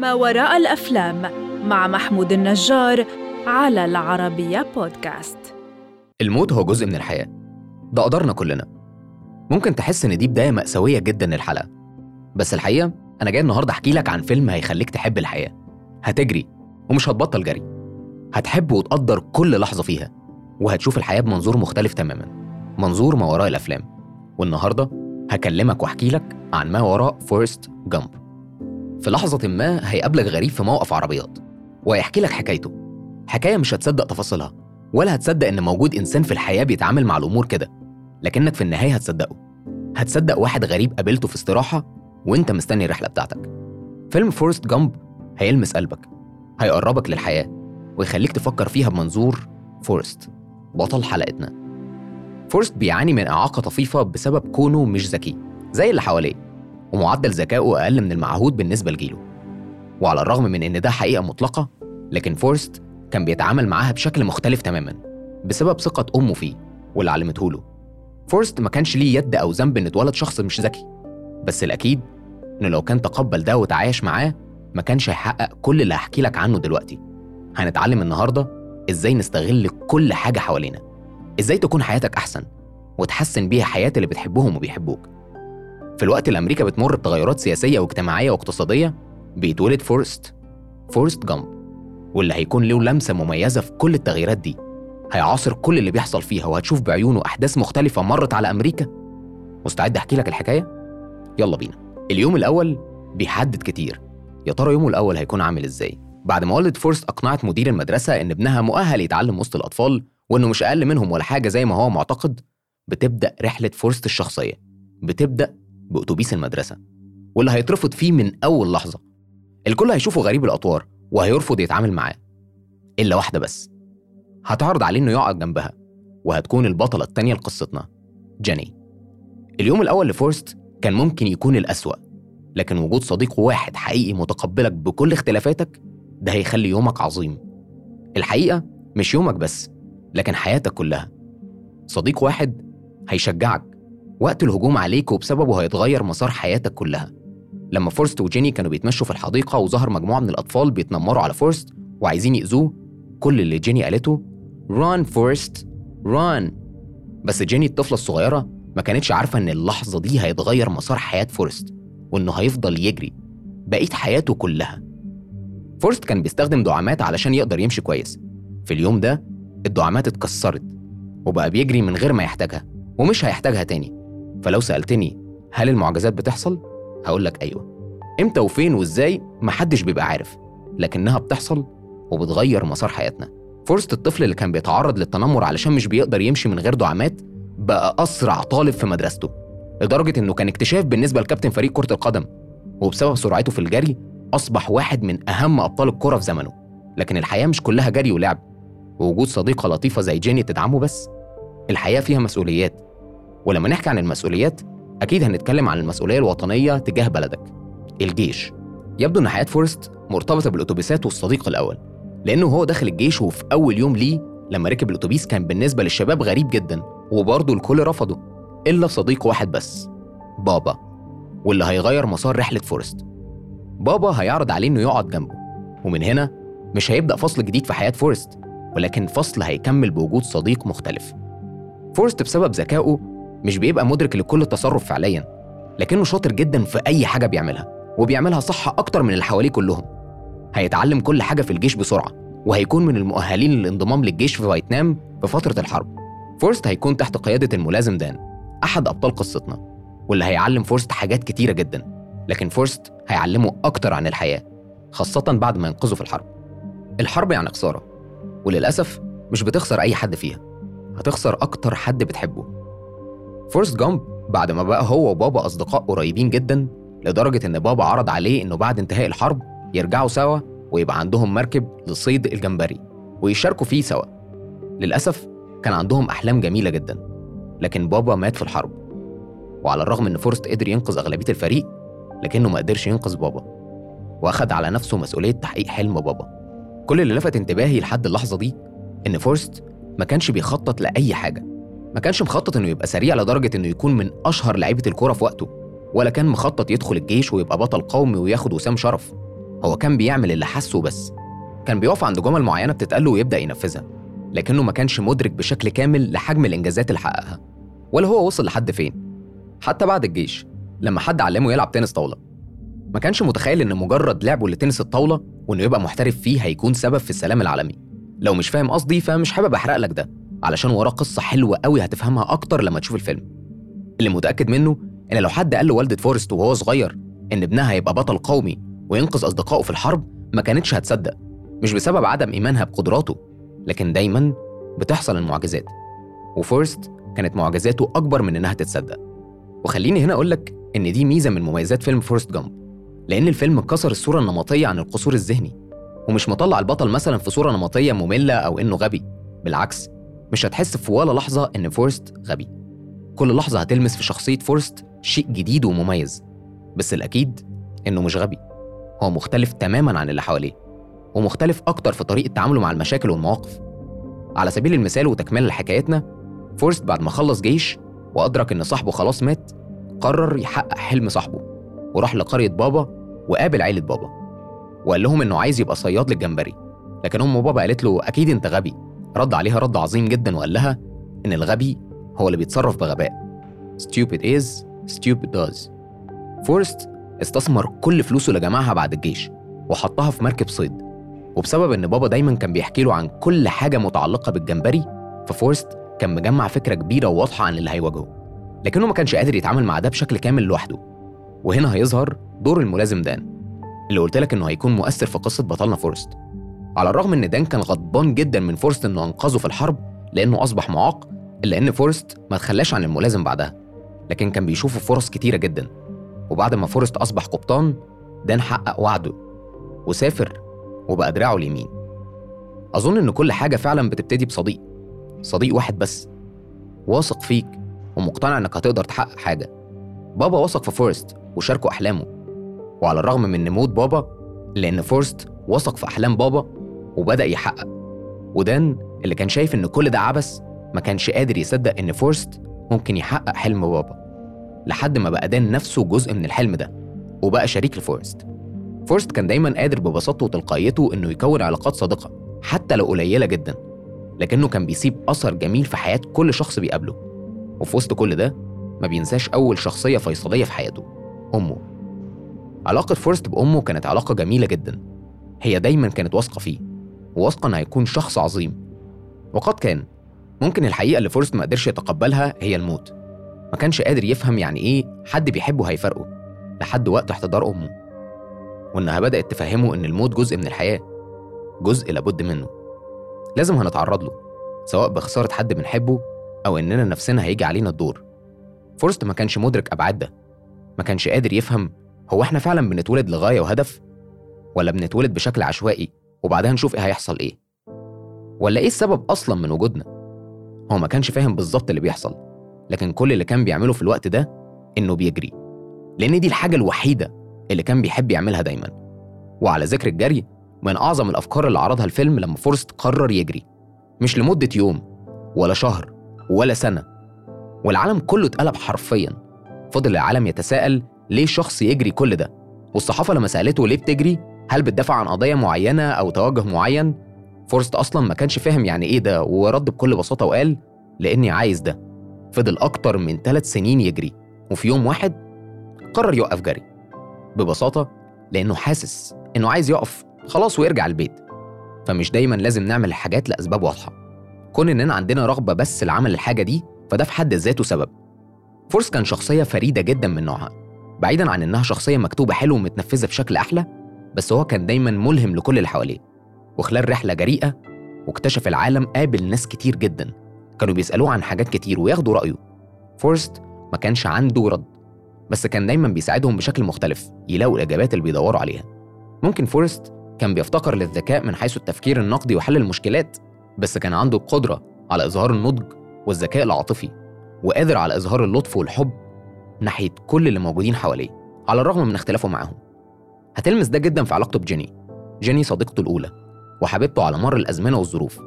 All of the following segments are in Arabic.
ما وراء الأفلام مع محمود النجار على العربية بودكاست. الموت هو جزء من الحياة. ده قدرنا كلنا. ممكن تحس إن دي بداية مأساوية جدا للحلقة. بس الحقيقة أنا جاي النهاردة أحكي لك عن فيلم هيخليك تحب الحياة. هتجري ومش هتبطل جري. هتحب وتقدر كل لحظة فيها. وهتشوف الحياة بمنظور مختلف تماما. منظور ما وراء الأفلام. والنهاردة هكلمك وأحكي لك عن ما وراء فورست جامب في لحظة ما هيقابلك غريب في موقف عربيات وهيحكي لك حكايته. حكاية مش هتصدق تفاصيلها ولا هتصدق إن موجود إنسان في الحياة بيتعامل مع الأمور كده لكنك في النهاية هتصدقه. هتصدق واحد غريب قابلته في استراحة وإنت مستني الرحلة بتاعتك. فيلم فورست جامب هيلمس قلبك هيقربك للحياة ويخليك تفكر فيها بمنظور فورست بطل حلقتنا. فورست بيعاني من إعاقة طفيفة بسبب كونه مش ذكي زي اللي حواليه. ومعدل ذكائه أقل من المعهود بالنسبة لجيله. وعلى الرغم من إن ده حقيقة مطلقة لكن فورست كان بيتعامل معاها بشكل مختلف تماما بسبب ثقة أمه فيه واللي علمته له. فورست ما كانش ليه يد أو ذنب إن اتولد شخص مش ذكي بس الأكيد إنه لو كان تقبل ده وتعايش معاه ما كانش هيحقق كل اللي هحكي لك عنه دلوقتي. هنتعلم النهاردة إزاي نستغل كل حاجة حوالينا إزاي تكون حياتك أحسن وتحسن بيها حياة اللي بتحبهم وبيحبوك. في الوقت اللي أمريكا بتمر بتغيرات سياسية واجتماعية واقتصادية بيتولد فورست فورست جامب واللي هيكون له لمسة مميزة في كل التغييرات دي. هيعاصر كل اللي بيحصل فيها وهتشوف بعيونه أحداث مختلفة مرت على أمريكا. مستعد أحكي لك الحكاية؟ يلا بينا. اليوم الأول بيحدد كتير. يا ترى يومه الأول هيكون عامل إزاي؟ بعد ما والدة فورست أقنعت مدير المدرسة إن ابنها مؤهل يتعلم وسط الأطفال وإنه مش أقل منهم ولا حاجة زي ما هو معتقد بتبدأ رحلة فورست الشخصية. بتبدأ بأتوبيس المدرسة. واللي هيترفض فيه من أول لحظة. الكل هيشوفه غريب الأطوار وهيرفض يتعامل معاه. إلا واحدة بس. هتعرض عليه إنه يقعد جنبها وهتكون البطلة التانية لقصتنا جيني اليوم الأول لفورست كان ممكن يكون الأسوأ لكن وجود صديق واحد حقيقي متقبلك بكل اختلافاتك ده هيخلي يومك عظيم. الحقيقة مش يومك بس لكن حياتك كلها. صديق واحد هيشجعك وقت الهجوم عليك وبسببه هيتغير مسار حياتك كلها. لما فورست وجيني كانوا بيتمشوا في الحديقة وظهر مجموعة من الأطفال بيتنمروا على فورست وعايزين يأذوه كل اللي جيني قالته run Forrest run بس جيني الطفلة الصغيرة ما كانتش عارفة إن اللحظة دي هيتغير مسار حياة فورست وإنه هيفضل يجري بقية حياته كلها. فورست كان بيستخدم دعامات علشان يقدر يمشي كويس. في اليوم ده الدعامات اتكسرت وبقى بيجري من غير ما يحتاجها ومش هيحتاجها تاني. فلو سألتني هل المعجزات بتحصل؟ هقول لك أيوه. إمتى وفين وإزاي محدش بيبقى عارف لكنها بتحصل وبتغير مسار حياتنا. فورست الطفل اللي كان بيتعرض للتنمر علشان مش بيقدر يمشي من غير دعامات بقى أسرع طالب في مدرسته لدرجة إنه كان اكتشاف بالنسبة لكابتن فريق كرة القدم وبسبب سرعته في الجري أصبح واحد من أهم أبطال الكرة في زمنه. لكن الحياة مش كلها جري ولعب ووجود صديقة لطيفة زي جيني تدعمه بس. الحياة فيها مسؤوليات ولما نحكي عن المسؤوليات أكيد هنتكلم عن المسؤولية الوطنية تجاه بلدك. الجيش. يبدو إن حياة فورست مرتبطة بالأتوبيسات والصديق الأول لأنه هو داخل الجيش وفي أول يوم ليه لما ركب الأتوبيس كان بالنسبة للشباب غريب جدا وبرضه الكل رفضه إلا صديق واحد بس بابا واللي هيغير مسار رحلة فورست. بابا هيعرض عليه إنه يقعد جنبه ومن هنا مش هيبدأ فصل جديد في حياة فورست ولكن فصل هيكمل بوجود صديق مختلف. فورست بسبب ذكائه مش بيبقى مدرك لكل تصرف فعليا لكنه شاطر جدا في أي حاجة بيعملها وبيعملها صح أكتر من اللي حواليه كلهم. هيتعلم كل حاجة في الجيش بسرعة وهيكون من المؤهلين للانضمام للجيش في فيتنام في فترة الحرب. فورست هيكون تحت قيادة الملازم دان أحد أبطال قصتنا واللي هيعلم فورست حاجات كتيرة جدا لكن فورست هيعلمه أكتر عن الحياة خاصة بعد ما ينقذه في الحرب. الحرب يعني خسارة وللأسف مش بتخسر أي حد فيها هتخسر أكتر حد بتحبه. فورست جامب بعد ما بقى هو وبابا أصدقاء قريبين جدا لدرجة إن بابا عرض عليه إنه بعد انتهاء الحرب يرجعوا سوا ويبقى عندهم مركب لصيد الجمبري ويشاركوا فيه سوا. للأسف كان عندهم أحلام جميلة جدا لكن بابا مات في الحرب. وعلى الرغم إن فورست قدر ينقذ أغلبية الفريق لكنه ما قدرش ينقذ بابا. وأخد على نفسه مسؤولية تحقيق حلم بابا. كل اللي لفت انتباهي لحد اللحظة دي إن فورست ما كانش بيخطط لأي حاجة. ما كانش مخطط إنه يبقى سريع لدرجة إنه يكون من أشهر لعيبة الكورة في وقته ولا كان مخطط يدخل الجيش ويبقى بطل قومي وياخد وسام شرف. هو كان بيعمل اللي حسه بس. كان بيقف عند جمل معينة بتتقاله ويبدأ ينفذها لكنه ما كانش مدرك بشكل كامل لحجم الإنجازات اللي حققها ولا هو وصل لحد فين. حتى بعد الجيش لما حد علمه يلعب تنس طاولة. ما كانش متخيل إن مجرد لعبه لتنس الطاولة وإنه يبقى محترف فيه هيكون سبب في السلام العالمي. لو مش فاهم قصدي فمش حابب أحرق لك ده. علشان وراه قصة حلوة قوي هتفهمها أكتر لما تشوف الفيلم. اللي متأكد منه إن لو حد قال لوالدة فورست وهو صغير إن ابنها هيبقى بطل قومي وينقذ أصدقائه في الحرب ما كانتش هتصدق. مش بسبب عدم إيمانها بقدراته لكن دايما بتحصل المعجزات. وفورست كانت معجزاته أكبر من إنها تتصدق. وخليني هنا أقول لك إن دي ميزة من مميزات فيلم فورست جامب لأن الفيلم كسر الصورة النمطية عن القصور الذهني ومش مطلع البطل مثلا في صورة نمطية مملة أو إنه غبي. بالعكس مش هتحس في ولا لحظة إن فورست غبي. كل لحظة هتلمس في شخصية فورست شيء جديد ومميز بس الأكيد إنه مش غبي. هو مختلف تماما عن اللي حواليه ومختلف أكتر في طريقة تعامله مع المشاكل والمواقف. على سبيل المثال وتكملة لحكايتنا فورست بعد ما خلص جيش وأدرك إن صاحبه خلاص مات قرر يحقق حلم صاحبه وراح لقرية بابا وقابل عيلة بابا. وقال لهم إنه عايز يبقى صياد للجمبري لكن أم بابا قالت له أكيد أنت غبي. رد عليها رد عظيم جدا وقال لها إن الغبي هو اللي بيتصرف بغباء. Stupid is as stupid does. فورست استثمر كل فلوسه اللي جمعها بعد الجيش وحطها في مركب صيد. وبسبب إن بابا دايما كان بيحكي له عن كل حاجة متعلقة بالجمبري ففورست كان مجمع فكرة كبيرة وواضحة عن اللي هيواجهه. لكنه ما كانش قادر يتعامل مع ده بشكل كامل لوحده. وهنا هيظهر دور الملازم دان اللي قلت لك إنه هيكون مؤثر في قصة بطلنا فورست. على الرغم إن دان كان غضبان جدا من فورست إنه أنقذه في الحرب لأنه أصبح معاق الا ان فورست ما تخلاش عن الملازم بعدها لكن كان بيشوفه فرص كتيرة جدا. وبعد ما فورست أصبح قبطان دان حقق وعده وسافر وبقى دراعه اليمين. أظن إن كل حاجة فعلا بتبتدي بصديق صديق واحد بس واثق فيك ومقتنع إنك هتقدر تحقق حاجة. بابا وثق في فورست وشاركه أحلامه. وعلى الرغم من موت بابا إلا إن فورست وثق في أحلام بابا وبدأ يحقق. ودان اللي كان شايف إن كل ده عبث ما كانش قادر يصدق إن فورست ممكن يحقق حلم بابا لحد ما بقى دان نفسه جزء من الحلم ده وبقى شريك لفورست. فورست كان دايما قادر ببساطته وتلقائيته إنه يكون علاقات صادقة حتى لو قليلة جدا لكنه كان بيسيب أثر جميل في حياة كل شخص بيقابله. وفي وسط كل ده ما بينساش أول شخصية فيصلية في حياته أمه. علاقة فورست بأمه كانت علاقة جميلة جدا هي دايما كانت واثقة فيه. وواثقه إنه هيكون شخص عظيم. وقد كان ممكن الحقيقة اللي فورست ما قدرش يتقبلها هي الموت. ما كانش قادر يفهم يعني إيه حد بيحبه هيفارقه لحد وقت احتضار أمه. وإنها بدأت تفهمه إن الموت جزء من الحياة جزء لابد منه. لازم هنتعرض له سواء بخسارة حد بنحبه أو إننا نفسنا هيجي علينا الدور. فورست ما كانش مدرك أبعاد ده. ما كانش قادر يفهم هو إحنا فعلا بنتولد لغاية وهدف ولا بنتولد بشكل عشوائي. وبعدها نشوف إيه هيحصل إيه. ولا إيه السبب أصلا من وجودنا؟ هو ما كانش فاهم بالظبط اللي بيحصل لكن كل اللي كان بيعمله في الوقت ده إنه بيجري. لأن دي الحاجة الوحيدة اللي كان بيحب يعملها دايما. وعلى ذكر الجري من أعظم الأفكار اللي عرضها الفيلم لما فورست قرر يجري. مش لمدة يوم ولا شهر ولا سنة. والعالم كله اتقلب حرفيا. فضل العالم يتساءل ليه شخص يجري كل ده؟ والصحافة لما سألته ليه بتجري هل بتدافع عن قضية معينة أو توجه معين؟ فورست أصلا ما كانش فاهم يعني إيه ده ورد بكل بساطة وقال لأني عايز ده. فضل أكتر من ثلاث سنين يجري وفي يوم واحد قرر يوقف جري ببساطة لأنه حاسس إنه عايز يقف خلاص ويرجع البيت. فمش دايما لازم نعمل الحاجات لأسباب واضحة. كون إننا عندنا رغبة بس لعمل الحاجة دي فده في حد ذاته سبب. فورست كان شخصية فريدة جدا من نوعها بعيدا عن إنها شخصية مكتوبة حلو ومتنفذة بشكل أحلى بس هو كان دايما ملهم لكل اللي حواليه. وخلال رحلة جريه واكتشاف العالم قابل ناس كتير جدا. كانوا بيسألوه عن حاجات كتير وياخدوا رأيه. فورست ما كانش عنده رد بس كان دايما بيساعدهم بشكل مختلف يلاقوا الإجابات اللي بيدوروا عليها. ممكن فورست كان بيفتقر للذكاء من حيث التفكير النقدي وحل المشكلات بس كان عنده القدرة على إظهار النضج والذكاء العاطفي وقادر على إظهار اللطف والحب ناحية كل اللي موجودين حواليه على الرغم من اختلافه معاهم. هتلمس ده جدا في علاقته بجيني. جيني صديقته الأولى وحبيبته على مر الأزمنة والظروف.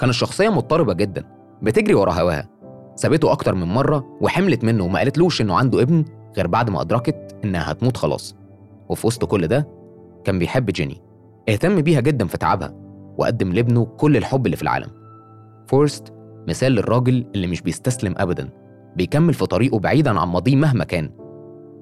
كانت الشخصية مضطربة جدا بتجري ورا هواها. سابته أكتر من مرة وحملت منه وما قالتلوش إنه عنده ابن غير بعد ما أدركت إنها هتموت خلاص. وفي وسط كل ده كان بيحب جيني اهتم بيها جدا في تعبها وقدم لابنه كل الحب اللي في العالم. فورست مثال للراجل اللي مش بيستسلم أبدا بيكمل في طريقه بعيدا عن ماضيه مهما كان.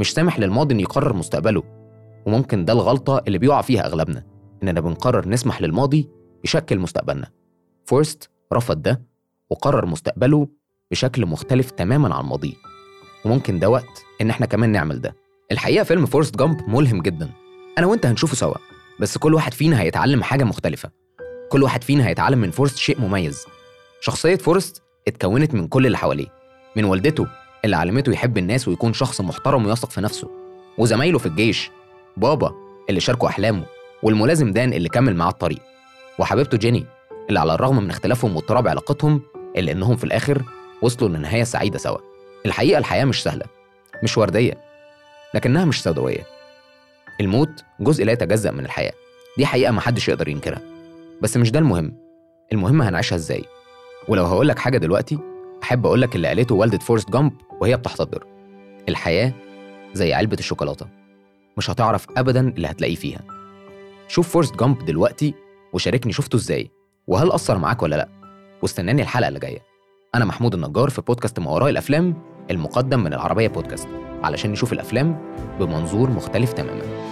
مش سامح للماضي إنه يقرر مستقبله. وممكن ده الغلطة اللي بيقع فيها أغلبنا إننا بنقرر نسمح للماضي يشكل مستقبلنا. فورست رفض ده وقرر مستقبله بشكل مختلف تماما عن ماضيه. وممكن ده وقت إن إحنا كمان نعمل ده. الحقيقة فيلم فورست جامب ملهم جدا. أنا وأنت هنشوفه سوا بس كل واحد فينا هيتعلم حاجة مختلفة. كل واحد فينا هيتعلم من فورست شيء مميز. شخصية فورست اتكونت من كل اللي حواليه من والدته اللي علمته يحب الناس ويكون شخص محترم ويثق في نفسه وزمايله في الجيش بابا اللي شاركه أحلامه والملازم دان اللي كمل معاه الطريق وحبيبته جيني اللي على الرغم من اختلافهم واضطراب علاقتهم إلا إنهم في الآخر وصلوا لنهاية سعيدة سوا. الحقيقة الحياة مش سهلة مش وردية لكنها مش سوداوية. الموت جزء لا يتجزأ من الحياة دي حقيقة محدش يقدر ينكرها. بس مش ده المهم المهم هنعيشها إزاي؟ ولو هقولك حاجة دلوقتي أحب أقولك اللي قالته والدة فورست جامب وهي بتحتضر. الحياة زي علبة الشوكولاتة. مش هتعرف أبدا اللي هتلاقيه فيها. شوف فورست جامب دلوقتي وشاركني شفته إزاي وهل أثر معاك ولا لأ. واستناني الحلقة اللي جاية. أنا محمود النجار في بودكاست ما وراء الأفلام المقدم من العربية بودكاست علشان نشوف الأفلام بمنظور مختلف تماما.